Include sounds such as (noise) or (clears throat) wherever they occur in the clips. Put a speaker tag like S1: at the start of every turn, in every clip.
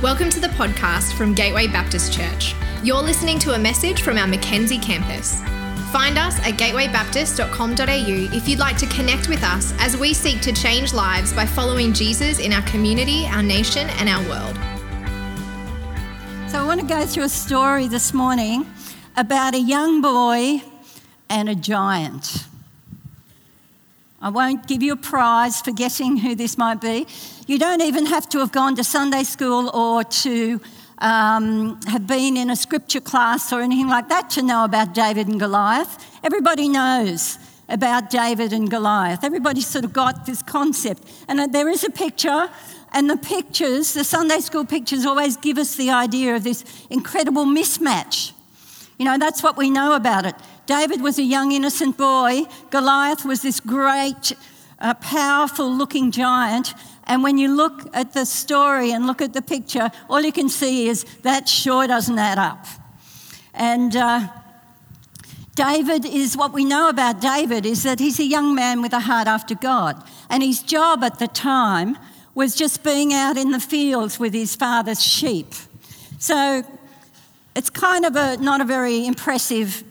S1: Welcome to the podcast from Gateway Baptist Church. You're listening to a message from our Mackenzie campus. Find us at gatewaybaptist.com.au if you'd like to connect with us as we seek to change lives by following Jesus in our community, our nation, and our world.
S2: So, I want to go through a story this morning about a young boy and a giant. I won't give you a prize for guessing who this might be. You don't even have to have gone to Sunday school or to um, have been in a scripture class or anything like that to know about David and Goliath. Everybody knows about David and Goliath. Everybody sort of got this concept. And there is a picture, and the pictures, the Sunday school pictures, always give us the idea of this incredible mismatch. You know, that's what we know about it. David was a young, innocent boy. Goliath was this great, uh, powerful looking giant. And when you look at the story and look at the picture, all you can see is that sure doesn't add up. And uh, David is what we know about David is that he's a young man with a heart after God. And his job at the time was just being out in the fields with his father's sheep. So it's kind of a, not a very impressive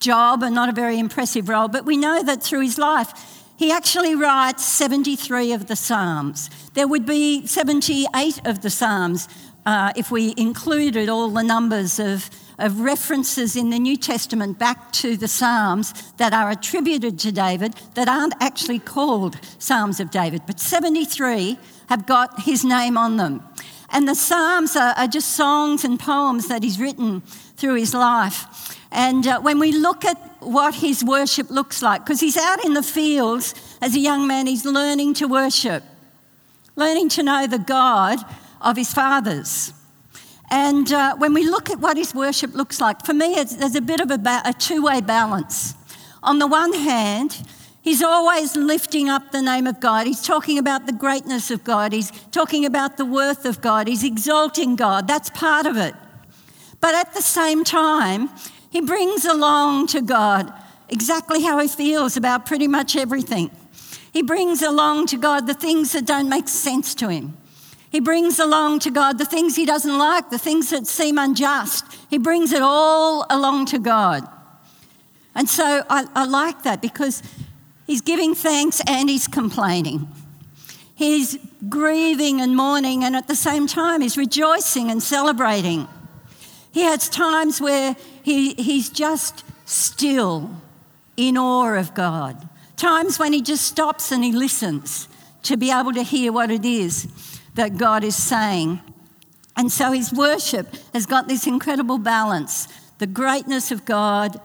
S2: job and not a very impressive role, but we know that through his life, he actually writes 73 of the Psalms. There would be 78 of the Psalms uh, if we included all the numbers of, of references in the New Testament back to the Psalms that are attributed to David that aren't actually called Psalms of David, but 73 have got his name on them. And the Psalms are, are just songs and poems that he's written through his life. And uh, when we look at what his worship looks like, because he's out in the fields as a young man, he's learning to worship, learning to know the God of his fathers. And uh, when we look at what his worship looks like, for me, there's a bit of a, ba- a two way balance. On the one hand, He's always lifting up the name of God. He's talking about the greatness of God. He's talking about the worth of God. He's exalting God. That's part of it. But at the same time, he brings along to God exactly how he feels about pretty much everything. He brings along to God the things that don't make sense to him. He brings along to God the things he doesn't like, the things that seem unjust. He brings it all along to God. And so I, I like that because He's giving thanks and he's complaining. He's grieving and mourning, and at the same time, he's rejoicing and celebrating. He has times where he, he's just still in awe of God, times when he just stops and he listens to be able to hear what it is that God is saying. And so his worship has got this incredible balance the greatness of God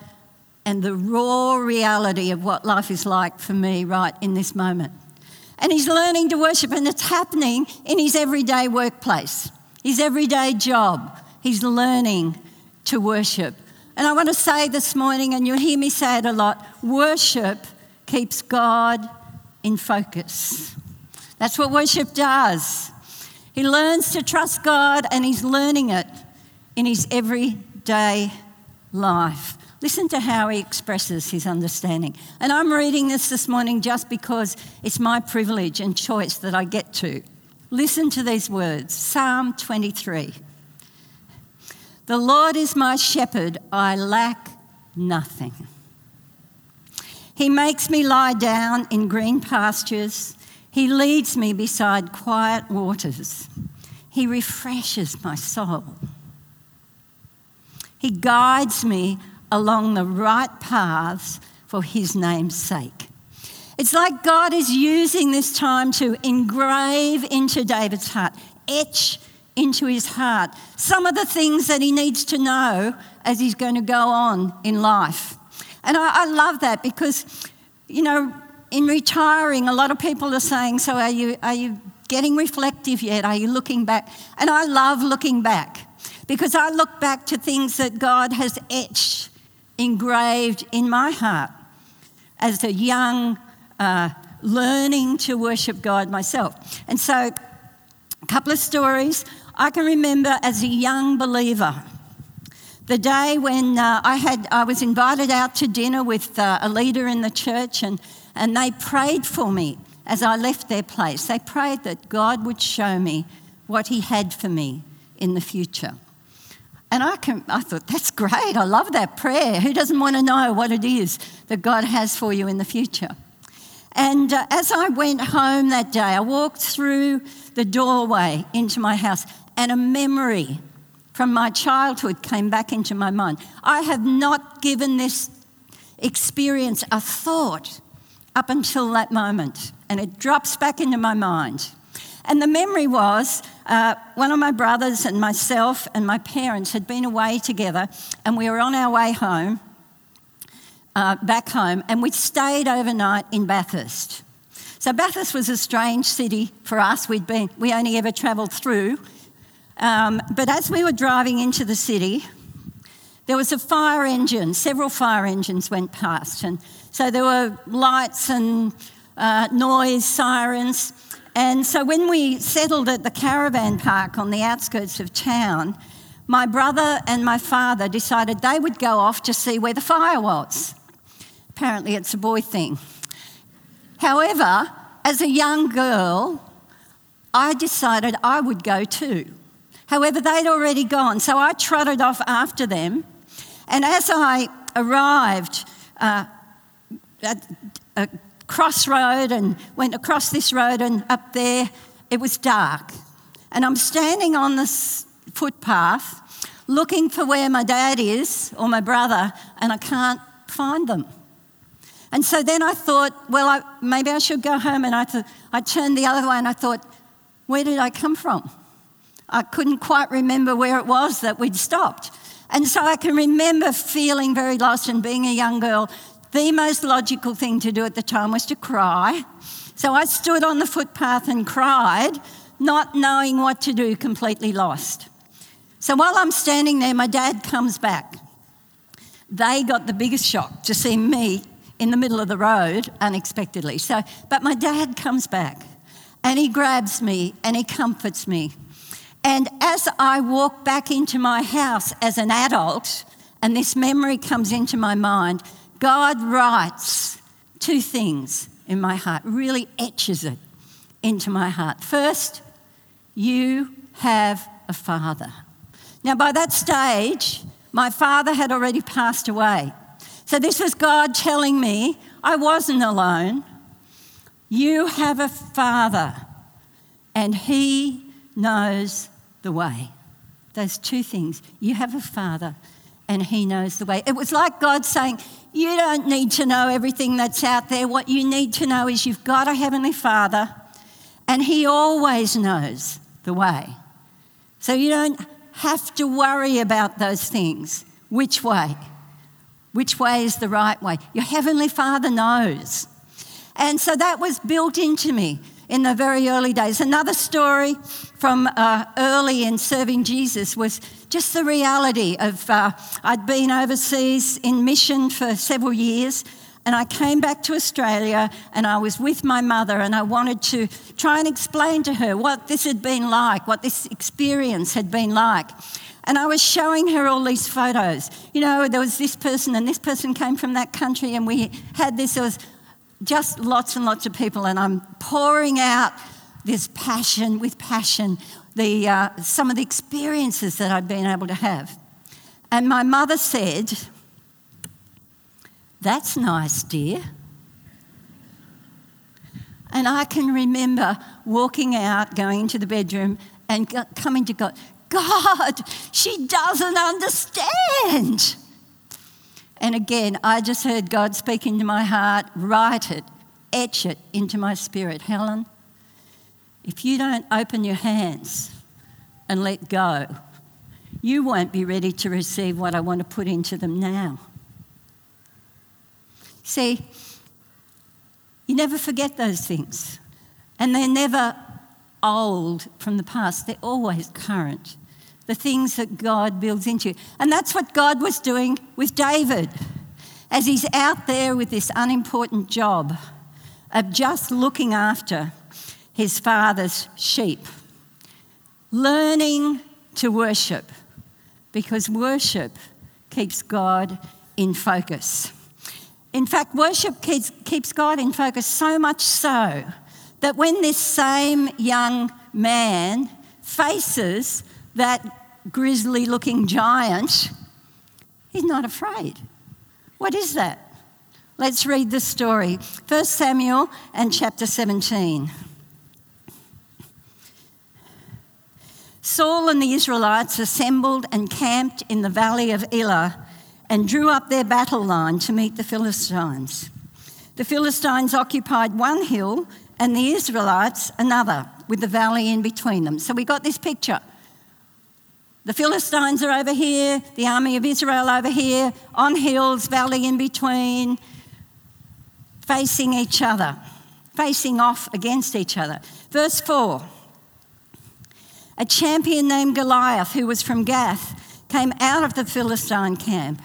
S2: and the raw reality of what life is like for me right in this moment. And he's learning to worship, and it's happening in his everyday workplace, his everyday job. He's learning to worship. And I want to say this morning, and you'll hear me say it a lot worship keeps God in focus. That's what worship does. He learns to trust God, and he's learning it in his everyday life. Listen to how he expresses his understanding. And I'm reading this this morning just because it's my privilege and choice that I get to. Listen to these words Psalm 23. The Lord is my shepherd, I lack nothing. He makes me lie down in green pastures. He leads me beside quiet waters. He refreshes my soul. He guides me along the right paths for his name's sake. It's like God is using this time to engrave into David's heart, etch into his heart some of the things that he needs to know as he's going to go on in life. And I, I love that because, you know, in retiring, a lot of people are saying, So are you, are you getting reflective yet? Are you looking back? And I love looking back because I look back to things that God has etched engraved in my heart as a young, uh, learning to worship God myself. And so, a couple of stories. I can remember as a young believer, the day when uh, I, had, I was invited out to dinner with uh, a leader in the church, and, and they prayed for me as I left their place. They prayed that God would show me what He had for me in the future. And I, can, I thought, that's great. I love that prayer. Who doesn't want to know what it is that God has for you in the future? And uh, as I went home that day, I walked through the doorway into my house, and a memory from my childhood came back into my mind. I have not given this experience a thought up until that moment, and it drops back into my mind. And the memory was uh, one of my brothers and myself and my parents had been away together, and we were on our way home, uh, back home, and we stayed overnight in Bathurst. So Bathurst was a strange city for us. We'd been, we only ever travelled through. Um, but as we were driving into the city, there was a fire engine. Several fire engines went past, and so there were lights and uh, noise, sirens. And so when we settled at the caravan park on the outskirts of town, my brother and my father decided they would go off to see where the fire was. Apparently, it's a boy thing. However, as a young girl, I decided I would go too. However, they'd already gone, so I trotted off after them. And as I arrived uh, at a crossroad and went across this road and up there, it was dark. And I'm standing on this footpath looking for where my dad is or my brother, and I can't find them. And so then I thought, well, I, maybe I should go home. And I, th- I turned the other way and I thought, where did I come from? I couldn't quite remember where it was that we'd stopped. And so I can remember feeling very lost and being a young girl the most logical thing to do at the time was to cry. So I stood on the footpath and cried, not knowing what to do, completely lost. So while I'm standing there, my dad comes back. They got the biggest shock to see me in the middle of the road unexpectedly. So, but my dad comes back and he grabs me and he comforts me. And as I walk back into my house as an adult, and this memory comes into my mind, God writes two things in my heart, really etches it into my heart. First, you have a father. Now, by that stage, my father had already passed away. So, this was God telling me I wasn't alone. You have a father, and he knows the way. Those two things. You have a father, and he knows the way. It was like God saying, you don't need to know everything that's out there. What you need to know is you've got a Heavenly Father and He always knows the way. So you don't have to worry about those things. Which way? Which way is the right way? Your Heavenly Father knows. And so that was built into me in the very early days. Another story from uh, early in serving Jesus was just the reality of uh, I'd been overseas in mission for several years. And I came back to Australia and I was with my mother, and I wanted to try and explain to her what this had been like, what this experience had been like. And I was showing her all these photos. You know, there was this person, and this person came from that country, and we had this. There was just lots and lots of people, and I'm pouring out this passion with passion, the, uh, some of the experiences that I've been able to have. And my mother said, That's nice, dear. And I can remember walking out, going into the bedroom, and coming to God, God, she doesn't understand. And again, I just heard God speak into my heart write it, etch it into my spirit. Helen, if you don't open your hands and let go, you won't be ready to receive what I want to put into them now. See, you never forget those things, and they're never old from the past, they're always current the things that God builds into you. And that's what God was doing with David as he's out there with this unimportant job of just looking after his father's sheep, learning to worship because worship keeps God in focus. In fact, worship keeps, keeps God in focus so much so that when this same young man faces that grisly looking giant, he's not afraid. What is that? Let's read the story. 1 Samuel and chapter 17. Saul and the Israelites assembled and camped in the valley of Elah and drew up their battle line to meet the Philistines. The Philistines occupied one hill and the Israelites another, with the valley in between them. So we got this picture. The Philistines are over here, the army of Israel over here, on hills, valley in between, facing each other, facing off against each other. Verse 4 A champion named Goliath, who was from Gath, came out of the Philistine camp.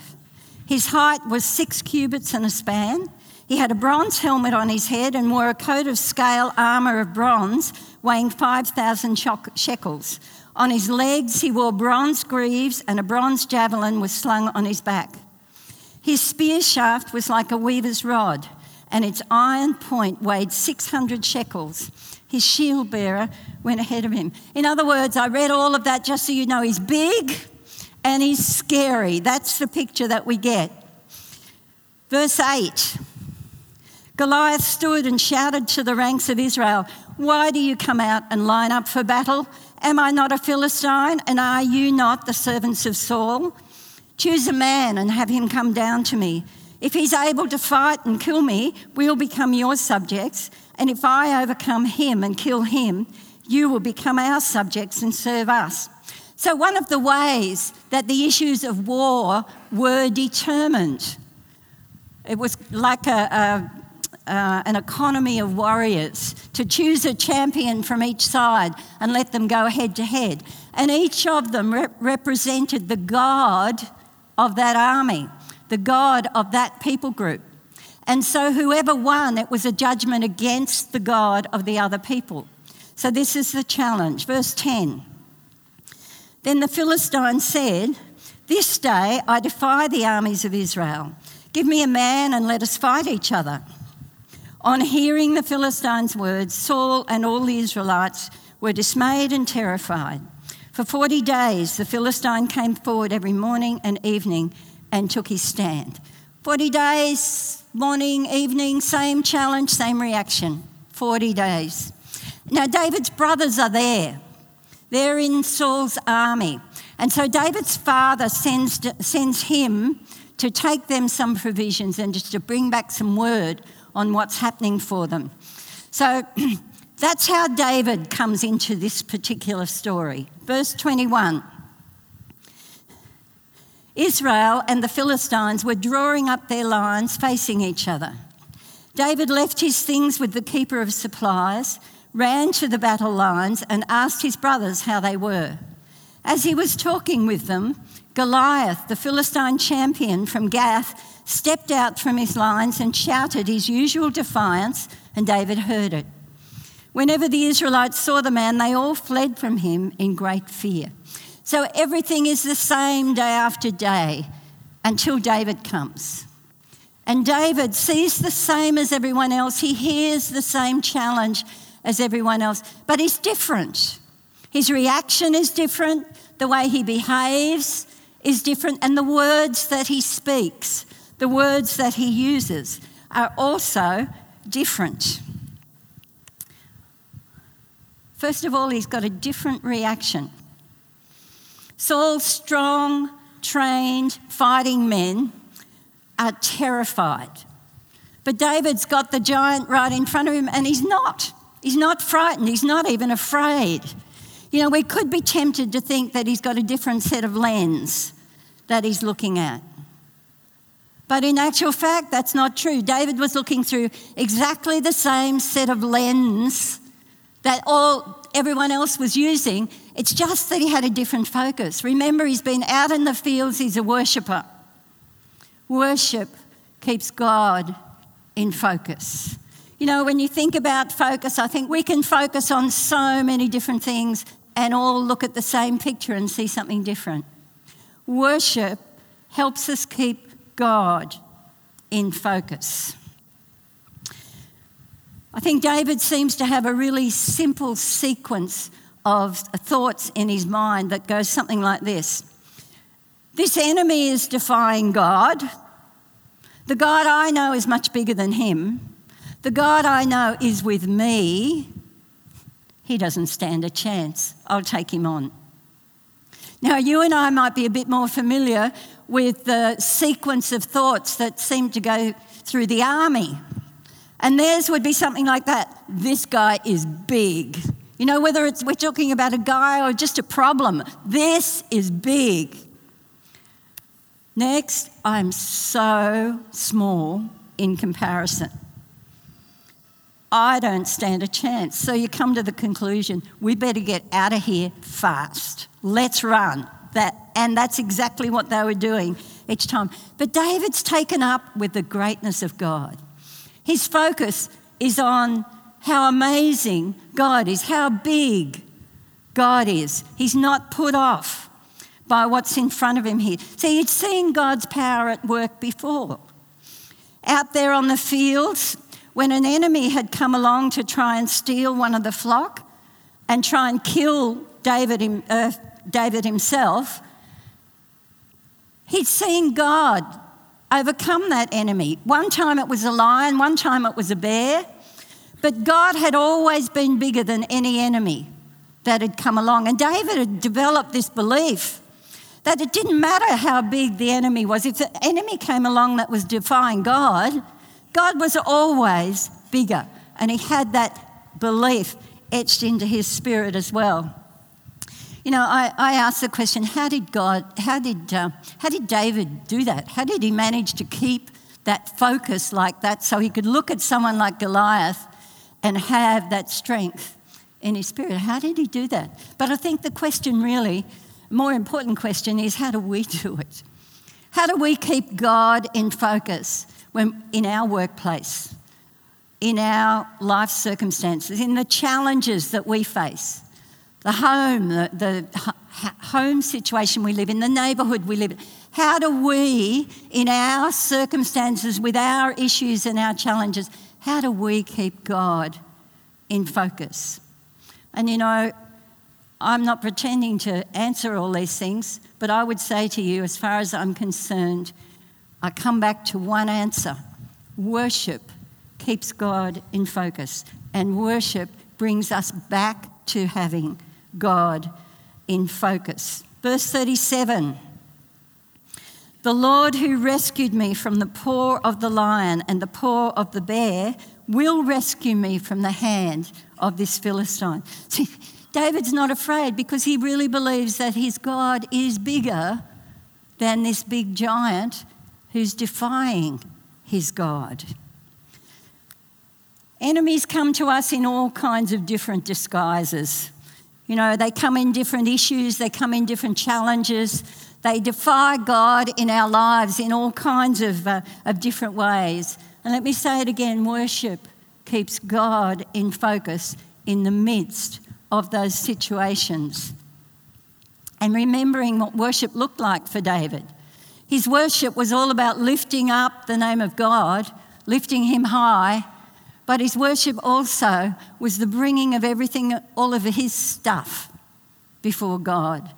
S2: His height was six cubits and a span. He had a bronze helmet on his head and wore a coat of scale armour of bronze weighing 5,000 shekels. On his legs, he wore bronze greaves, and a bronze javelin was slung on his back. His spear shaft was like a weaver's rod, and its iron point weighed 600 shekels. His shield bearer went ahead of him. In other words, I read all of that just so you know he's big and he's scary. That's the picture that we get. Verse 8 Goliath stood and shouted to the ranks of Israel, Why do you come out and line up for battle? Am I not a Philistine, and are you not the servants of Saul? Choose a man and have him come down to me. If he's able to fight and kill me, we'll become your subjects. And if I overcome him and kill him, you will become our subjects and serve us. So, one of the ways that the issues of war were determined, it was like a, a uh, an economy of warriors, to choose a champion from each side and let them go head to head. And each of them rep- represented the God of that army, the God of that people group. And so, whoever won, it was a judgment against the God of the other people. So, this is the challenge. Verse 10 Then the Philistine said, This day I defy the armies of Israel. Give me a man and let us fight each other. On hearing the Philistines' words, Saul and all the Israelites were dismayed and terrified. For 40 days, the Philistine came forward every morning and evening and took his stand. 40 days, morning, evening, same challenge, same reaction. 40 days. Now, David's brothers are there. They're in Saul's army. And so David's father sends, sends him to take them some provisions and just to bring back some word on what's happening for them. So (clears throat) that's how David comes into this particular story. Verse 21 Israel and the Philistines were drawing up their lines facing each other. David left his things with the keeper of supplies, ran to the battle lines, and asked his brothers how they were. As he was talking with them, Goliath, the Philistine champion from Gath, stepped out from his lines and shouted his usual defiance, and David heard it. Whenever the Israelites saw the man, they all fled from him in great fear. So everything is the same day after day until David comes. And David sees the same as everyone else. He hears the same challenge as everyone else, but he's different. His reaction is different, the way he behaves is different, and the words that he speaks the words that he uses are also different. First of all, he's got a different reaction. Saul's strong, trained, fighting men are terrified. But David's got the giant right in front of him, and he's not. He's not frightened, he's not even afraid. You know, we could be tempted to think that he's got a different set of lens that he's looking at. But in actual fact, that's not true. David was looking through exactly the same set of lens that all everyone else was using. It's just that he had a different focus. Remember, he's been out in the fields, he's a worshipper. Worship keeps God in focus. You know, when you think about focus, I think we can focus on so many different things and all look at the same picture and see something different. Worship helps us keep God in focus. I think David seems to have a really simple sequence of thoughts in his mind that goes something like this This enemy is defying God. The God I know is much bigger than him. The God I know is with me. He doesn't stand a chance. I'll take him on. Now, you and I might be a bit more familiar with the sequence of thoughts that seem to go through the army. And theirs would be something like that this guy is big. You know, whether it's we're talking about a guy or just a problem, this is big. Next, I'm so small in comparison. I don't stand a chance. So you come to the conclusion we better get out of here fast. Let's run. That, and that's exactly what they were doing each time. But David's taken up with the greatness of God. His focus is on how amazing God is, how big God is. He's not put off by what's in front of him here. See, he'd seen God's power at work before. Out there on the fields, when an enemy had come along to try and steal one of the flock and try and kill David, uh, David himself, he'd seen God overcome that enemy. One time it was a lion, one time it was a bear, but God had always been bigger than any enemy that had come along. And David had developed this belief that it didn't matter how big the enemy was. If the enemy came along that was defying God, God was always bigger, and he had that belief etched into his spirit as well. You know, I, I asked the question how did God, how did, uh, how did David do that? How did he manage to keep that focus like that so he could look at someone like Goliath and have that strength in his spirit? How did he do that? But I think the question really, more important question, is how do we (laughs) do it? How do we keep God in focus? when, in our workplace, in our life circumstances, in the challenges that we face, the home, the, the home situation we live in, the neighbourhood we live in. How do we, in our circumstances, with our issues and our challenges, how do we keep God in focus? And you know, I'm not pretending to answer all these things, but I would say to you, as far as I'm concerned, I come back to one answer worship keeps God in focus, and worship brings us back to having God in focus. Verse 37 The Lord who rescued me from the paw of the lion and the paw of the bear will rescue me from the hand of this Philistine. See, David's not afraid because he really believes that his God is bigger than this big giant who's defying his God. Enemies come to us in all kinds of different disguises. You know, they come in different issues, they come in different challenges, they defy God in our lives in all kinds of, uh, of different ways. And let me say it again worship keeps God in focus in the midst of those situations. And remembering what worship looked like for David. His worship was all about lifting up the name of God, lifting him high, but his worship also was the bringing of everything, all of his stuff before God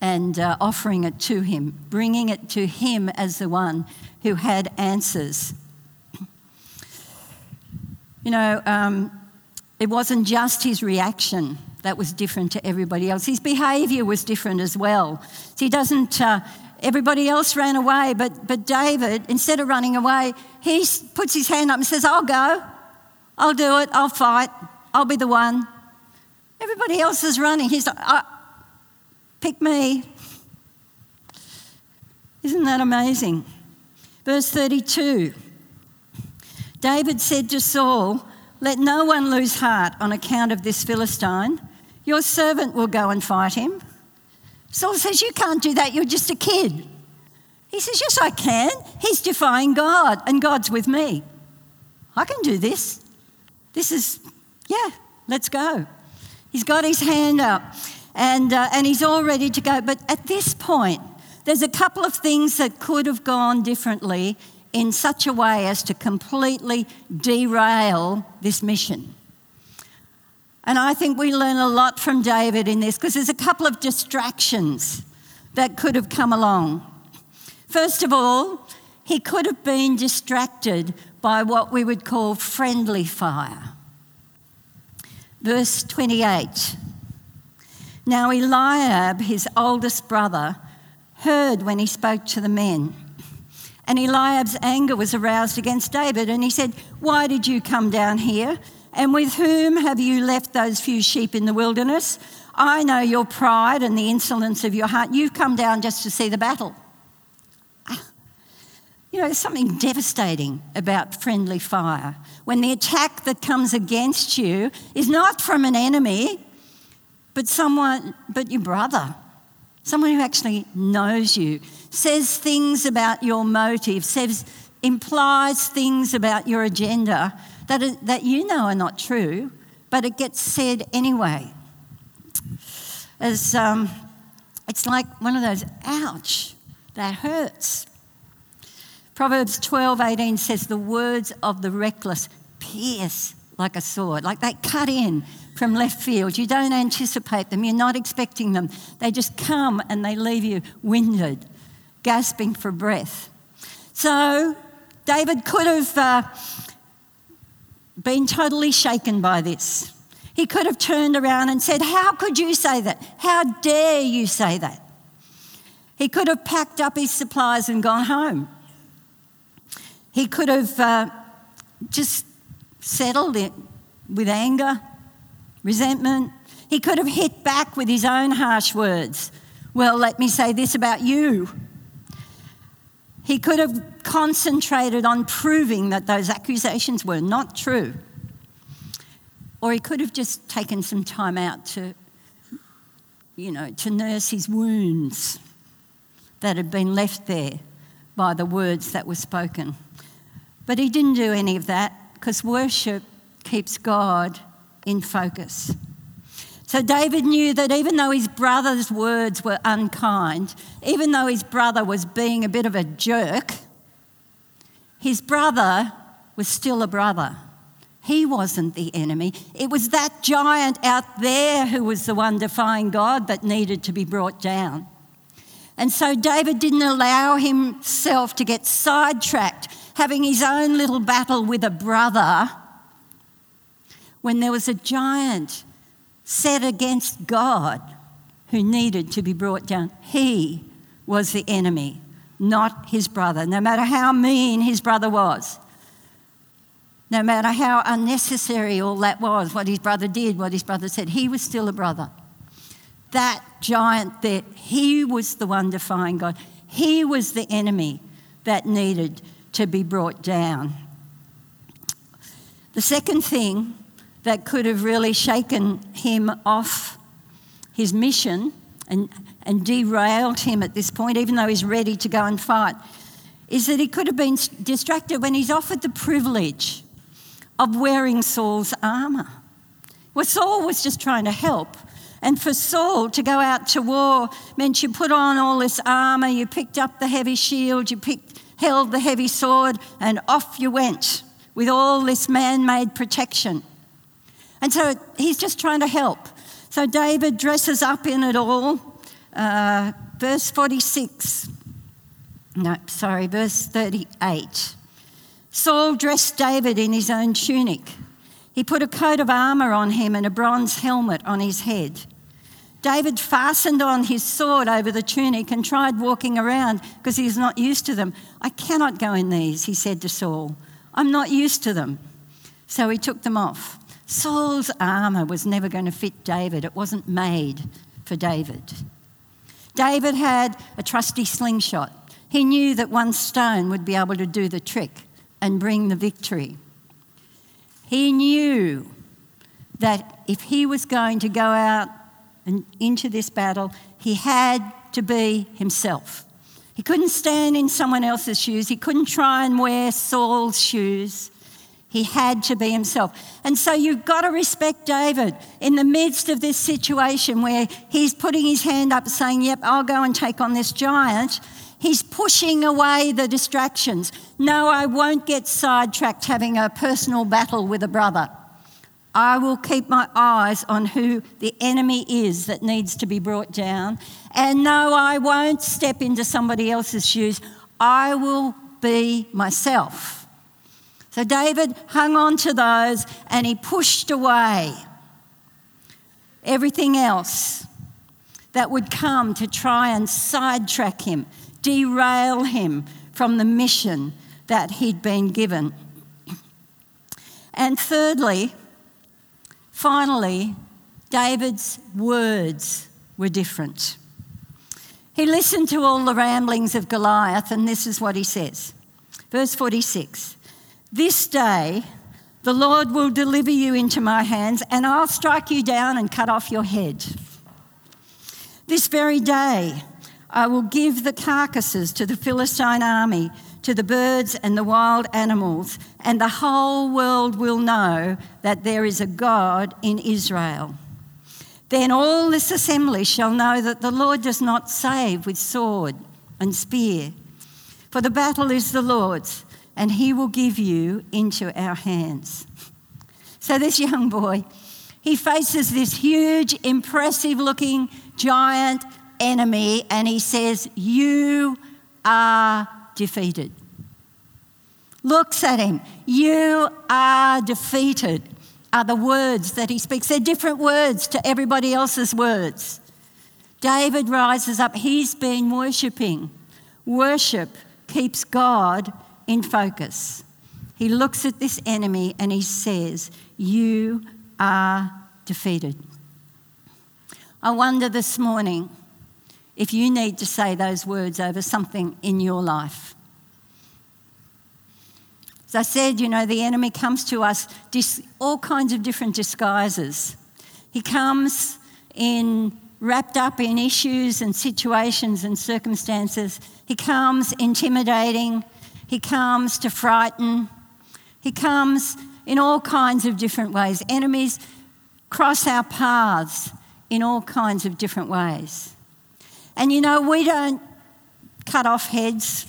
S2: and uh, offering it to him, bringing it to him as the one who had answers. You know, um, it wasn't just his reaction that was different to everybody else. His behaviour was different as well. So he doesn't, uh, Everybody else ran away, but, but David, instead of running away, he puts his hand up and says, I'll go. I'll do it. I'll fight. I'll be the one. Everybody else is running. He's like, oh, pick me. Isn't that amazing? Verse 32 David said to Saul, Let no one lose heart on account of this Philistine. Your servant will go and fight him. Saul says, You can't do that, you're just a kid. He says, Yes, I can. He's defying God, and God's with me. I can do this. This is, yeah, let's go. He's got his hand up and, uh, and he's all ready to go. But at this point, there's a couple of things that could have gone differently in such a way as to completely derail this mission. And I think we learn a lot from David in this because there's a couple of distractions that could have come along. First of all, he could have been distracted by what we would call friendly fire. Verse 28 Now Eliab, his oldest brother, heard when he spoke to the men. And Eliab's anger was aroused against David, and he said, Why did you come down here? And with whom have you left those few sheep in the wilderness? I know your pride and the insolence of your heart. You've come down just to see the battle. You know, there's something devastating about friendly fire. When the attack that comes against you is not from an enemy, but someone, but your brother, someone who actually knows you, says things about your motive, says, implies things about your agenda that, that you know are not true, but it gets said anyway. As, um, it's like one of those, ouch, that hurts. Proverbs 12 18 says, The words of the reckless pierce like a sword, like they cut in from left field. You don't anticipate them, you're not expecting them. They just come and they leave you winded, gasping for breath. So, David could have uh, been totally shaken by this. He could have turned around and said, How could you say that? How dare you say that? He could have packed up his supplies and gone home. He could have uh, just settled it with anger, resentment. He could have hit back with his own harsh words. Well, let me say this about you. He could have concentrated on proving that those accusations were not true. Or he could have just taken some time out to, you know, to nurse his wounds that had been left there by the words that were spoken. But he didn't do any of that because worship keeps God in focus. So David knew that even though his brother's words were unkind, even though his brother was being a bit of a jerk, his brother was still a brother. He wasn't the enemy. It was that giant out there who was the one defying God that needed to be brought down. And so David didn't allow himself to get sidetracked, having his own little battle with a brother, when there was a giant set against God who needed to be brought down. He was the enemy, not his brother, no matter how mean his brother was. No matter how unnecessary all that was, what his brother did, what his brother said, he was still a brother. That giant that he was the one defying God. He was the enemy that needed to be brought down. The second thing that could have really shaken him off his mission and, and derailed him at this point, even though he's ready to go and fight, is that he could have been distracted when he's offered the privilege of wearing Saul's armour. Well, Saul was just trying to help. And for Saul to go out to war meant you put on all this armour, you picked up the heavy shield, you picked, held the heavy sword, and off you went with all this man made protection. And so he's just trying to help. So David dresses up in it all. Uh, verse 46. No, sorry, verse 38. Saul dressed David in his own tunic. He put a coat of armour on him and a bronze helmet on his head. David fastened on his sword over the tunic and tried walking around because he was not used to them. I cannot go in these, he said to Saul. I'm not used to them. So he took them off. Saul's armour was never going to fit David, it wasn't made for David. David had a trusty slingshot. He knew that one stone would be able to do the trick and bring the victory. He knew that if he was going to go out and into this battle, he had to be himself. He couldn't stand in someone else's shoes. He couldn't try and wear Saul's shoes. He had to be himself. And so you've got to respect David in the midst of this situation where he's putting his hand up saying, Yep, I'll go and take on this giant. He's pushing away the distractions. No, I won't get sidetracked having a personal battle with a brother. I will keep my eyes on who the enemy is that needs to be brought down. And no, I won't step into somebody else's shoes. I will be myself. So David hung on to those and he pushed away everything else that would come to try and sidetrack him, derail him from the mission that he'd been given. And thirdly, finally, David's words were different. He listened to all the ramblings of Goliath, and this is what he says. Verse 46 This day the Lord will deliver you into my hands, and I'll strike you down and cut off your head. This very day I will give the carcasses to the Philistine army, to the birds and the wild animals, and the whole world will know that there is a God in Israel. Then all this assembly shall know that the Lord does not save with sword and spear. For the battle is the Lord's, and he will give you into our hands. So, this young boy, he faces this huge, impressive looking giant enemy, and he says, You are defeated. Looks at him, You are defeated are the words that he speaks. They're different words to everybody else's words. David rises up. He's been worshipping. Worship keeps God in focus. He looks at this enemy and he says, You are defeated. I wonder this morning if you need to say those words over something in your life. As I said, you know, the enemy comes to us dis- all kinds of different disguises. He comes in wrapped up in issues and situations and circumstances. He comes intimidating. He comes to frighten. He comes in all kinds of different ways. Enemies cross our paths in all kinds of different ways. And you know, we don't cut off heads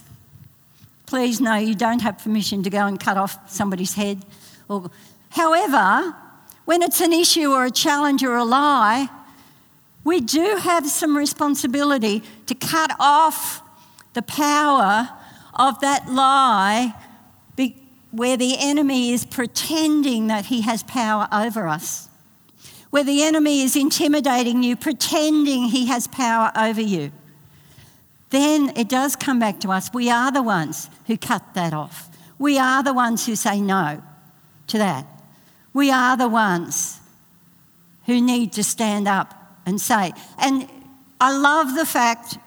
S2: please know you don't have permission to go and cut off somebody's head. Or, however, when it's an issue or a challenge or a lie, we do have some responsibility to cut off the power of that lie where the enemy is pretending that he has power over us, where the enemy is intimidating you, pretending he has power over you then it does come back to us. We are the ones who cut that off. We are the ones who say no to that. We are the ones who need to stand up and say. And I love the fact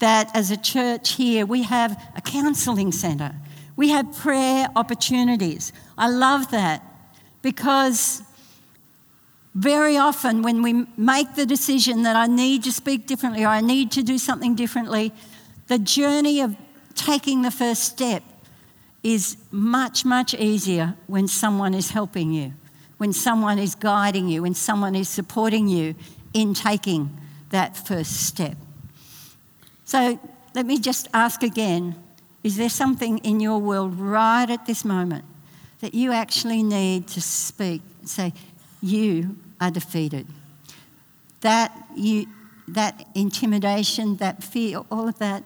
S2: that as a church here, we have a counselling centre, we have prayer opportunities. I love that because very often, when we make the decision that I need to speak differently or I need to do something differently, the journey of taking the first step is much, much easier when someone is helping you, when someone is guiding you, when someone is supporting you in taking that first step. So let me just ask again is there something in your world right at this moment that you actually need to speak and say, you are defeated. That, you, that intimidation, that fear, all of that,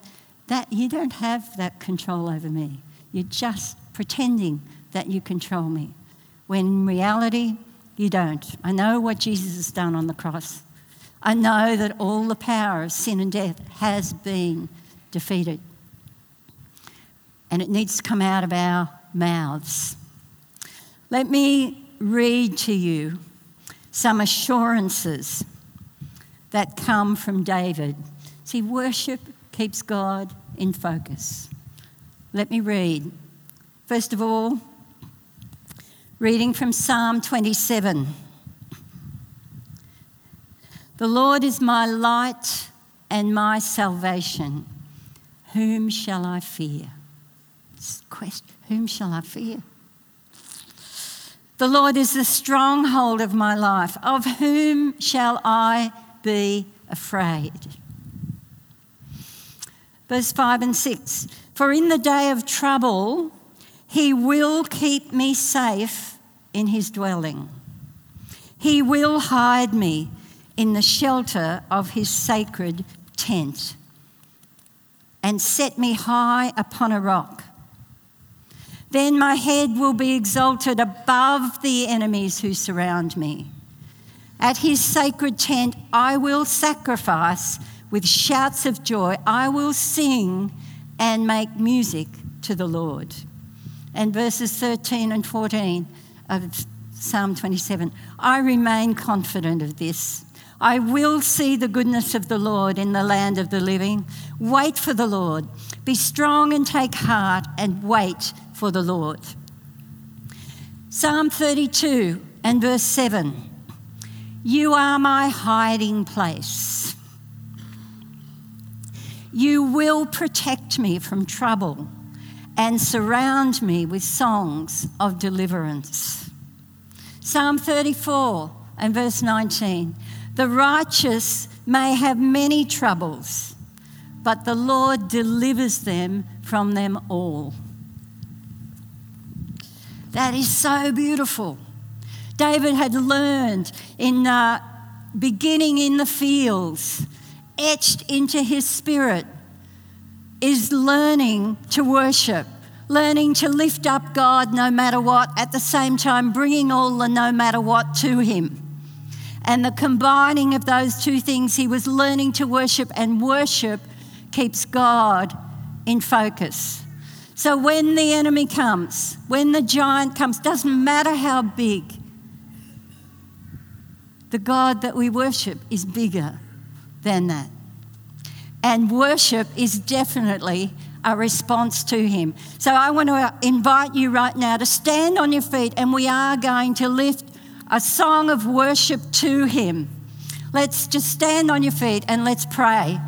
S2: that you don't have that control over me. You're just pretending that you control me. When in reality, you don't. I know what Jesus has done on the cross. I know that all the power of sin and death has been defeated. And it needs to come out of our mouths. Let me read to you some assurances that come from David. See, worship keeps God in focus. Let me read. First of all, reading from Psalm 27. The Lord is my light and my salvation. Whom shall I fear? Whom shall I fear? The Lord is the stronghold of my life. Of whom shall I be afraid? Verse 5 and 6 For in the day of trouble, he will keep me safe in his dwelling. He will hide me in the shelter of his sacred tent and set me high upon a rock. Then my head will be exalted above the enemies who surround me. At his sacred tent, I will sacrifice with shouts of joy. I will sing and make music to the Lord. And verses 13 and 14 of Psalm 27 I remain confident of this. I will see the goodness of the Lord in the land of the living. Wait for the Lord. Be strong and take heart and wait for the Lord. Psalm 32 and verse 7 You are my hiding place. You will protect me from trouble and surround me with songs of deliverance. Psalm 34 and verse 19 The righteous may have many troubles, but the Lord delivers them from them all. That is so beautiful. David had learned in the beginning in the fields, etched into his spirit, is learning to worship, learning to lift up God no matter what, at the same time bringing all the no matter what to Him. And the combining of those two things, he was learning to worship, and worship keeps God in focus. So when the enemy comes, when the giant comes, doesn't matter how big, the God that we worship is bigger than that. And worship is definitely a response to Him. So I want to invite you right now to stand on your feet and we are going to lift a song of worship to Him. Let's just stand on your feet and let's pray.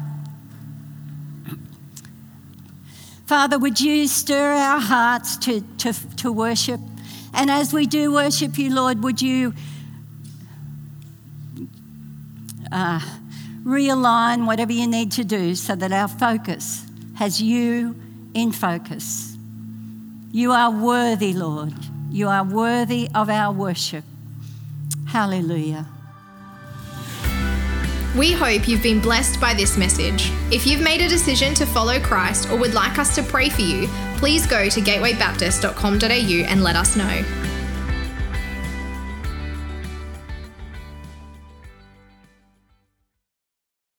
S2: Father, would you stir our hearts to, to, to worship? And as we do worship you, Lord, would you uh, realign whatever you need to do so that our focus has you in focus. You are worthy, Lord. You are worthy of our worship. Hallelujah.
S1: We hope you've been blessed by this message. If you've made a decision to follow Christ or would like us to pray for you, please go to gatewaybaptist.com.au and let us know.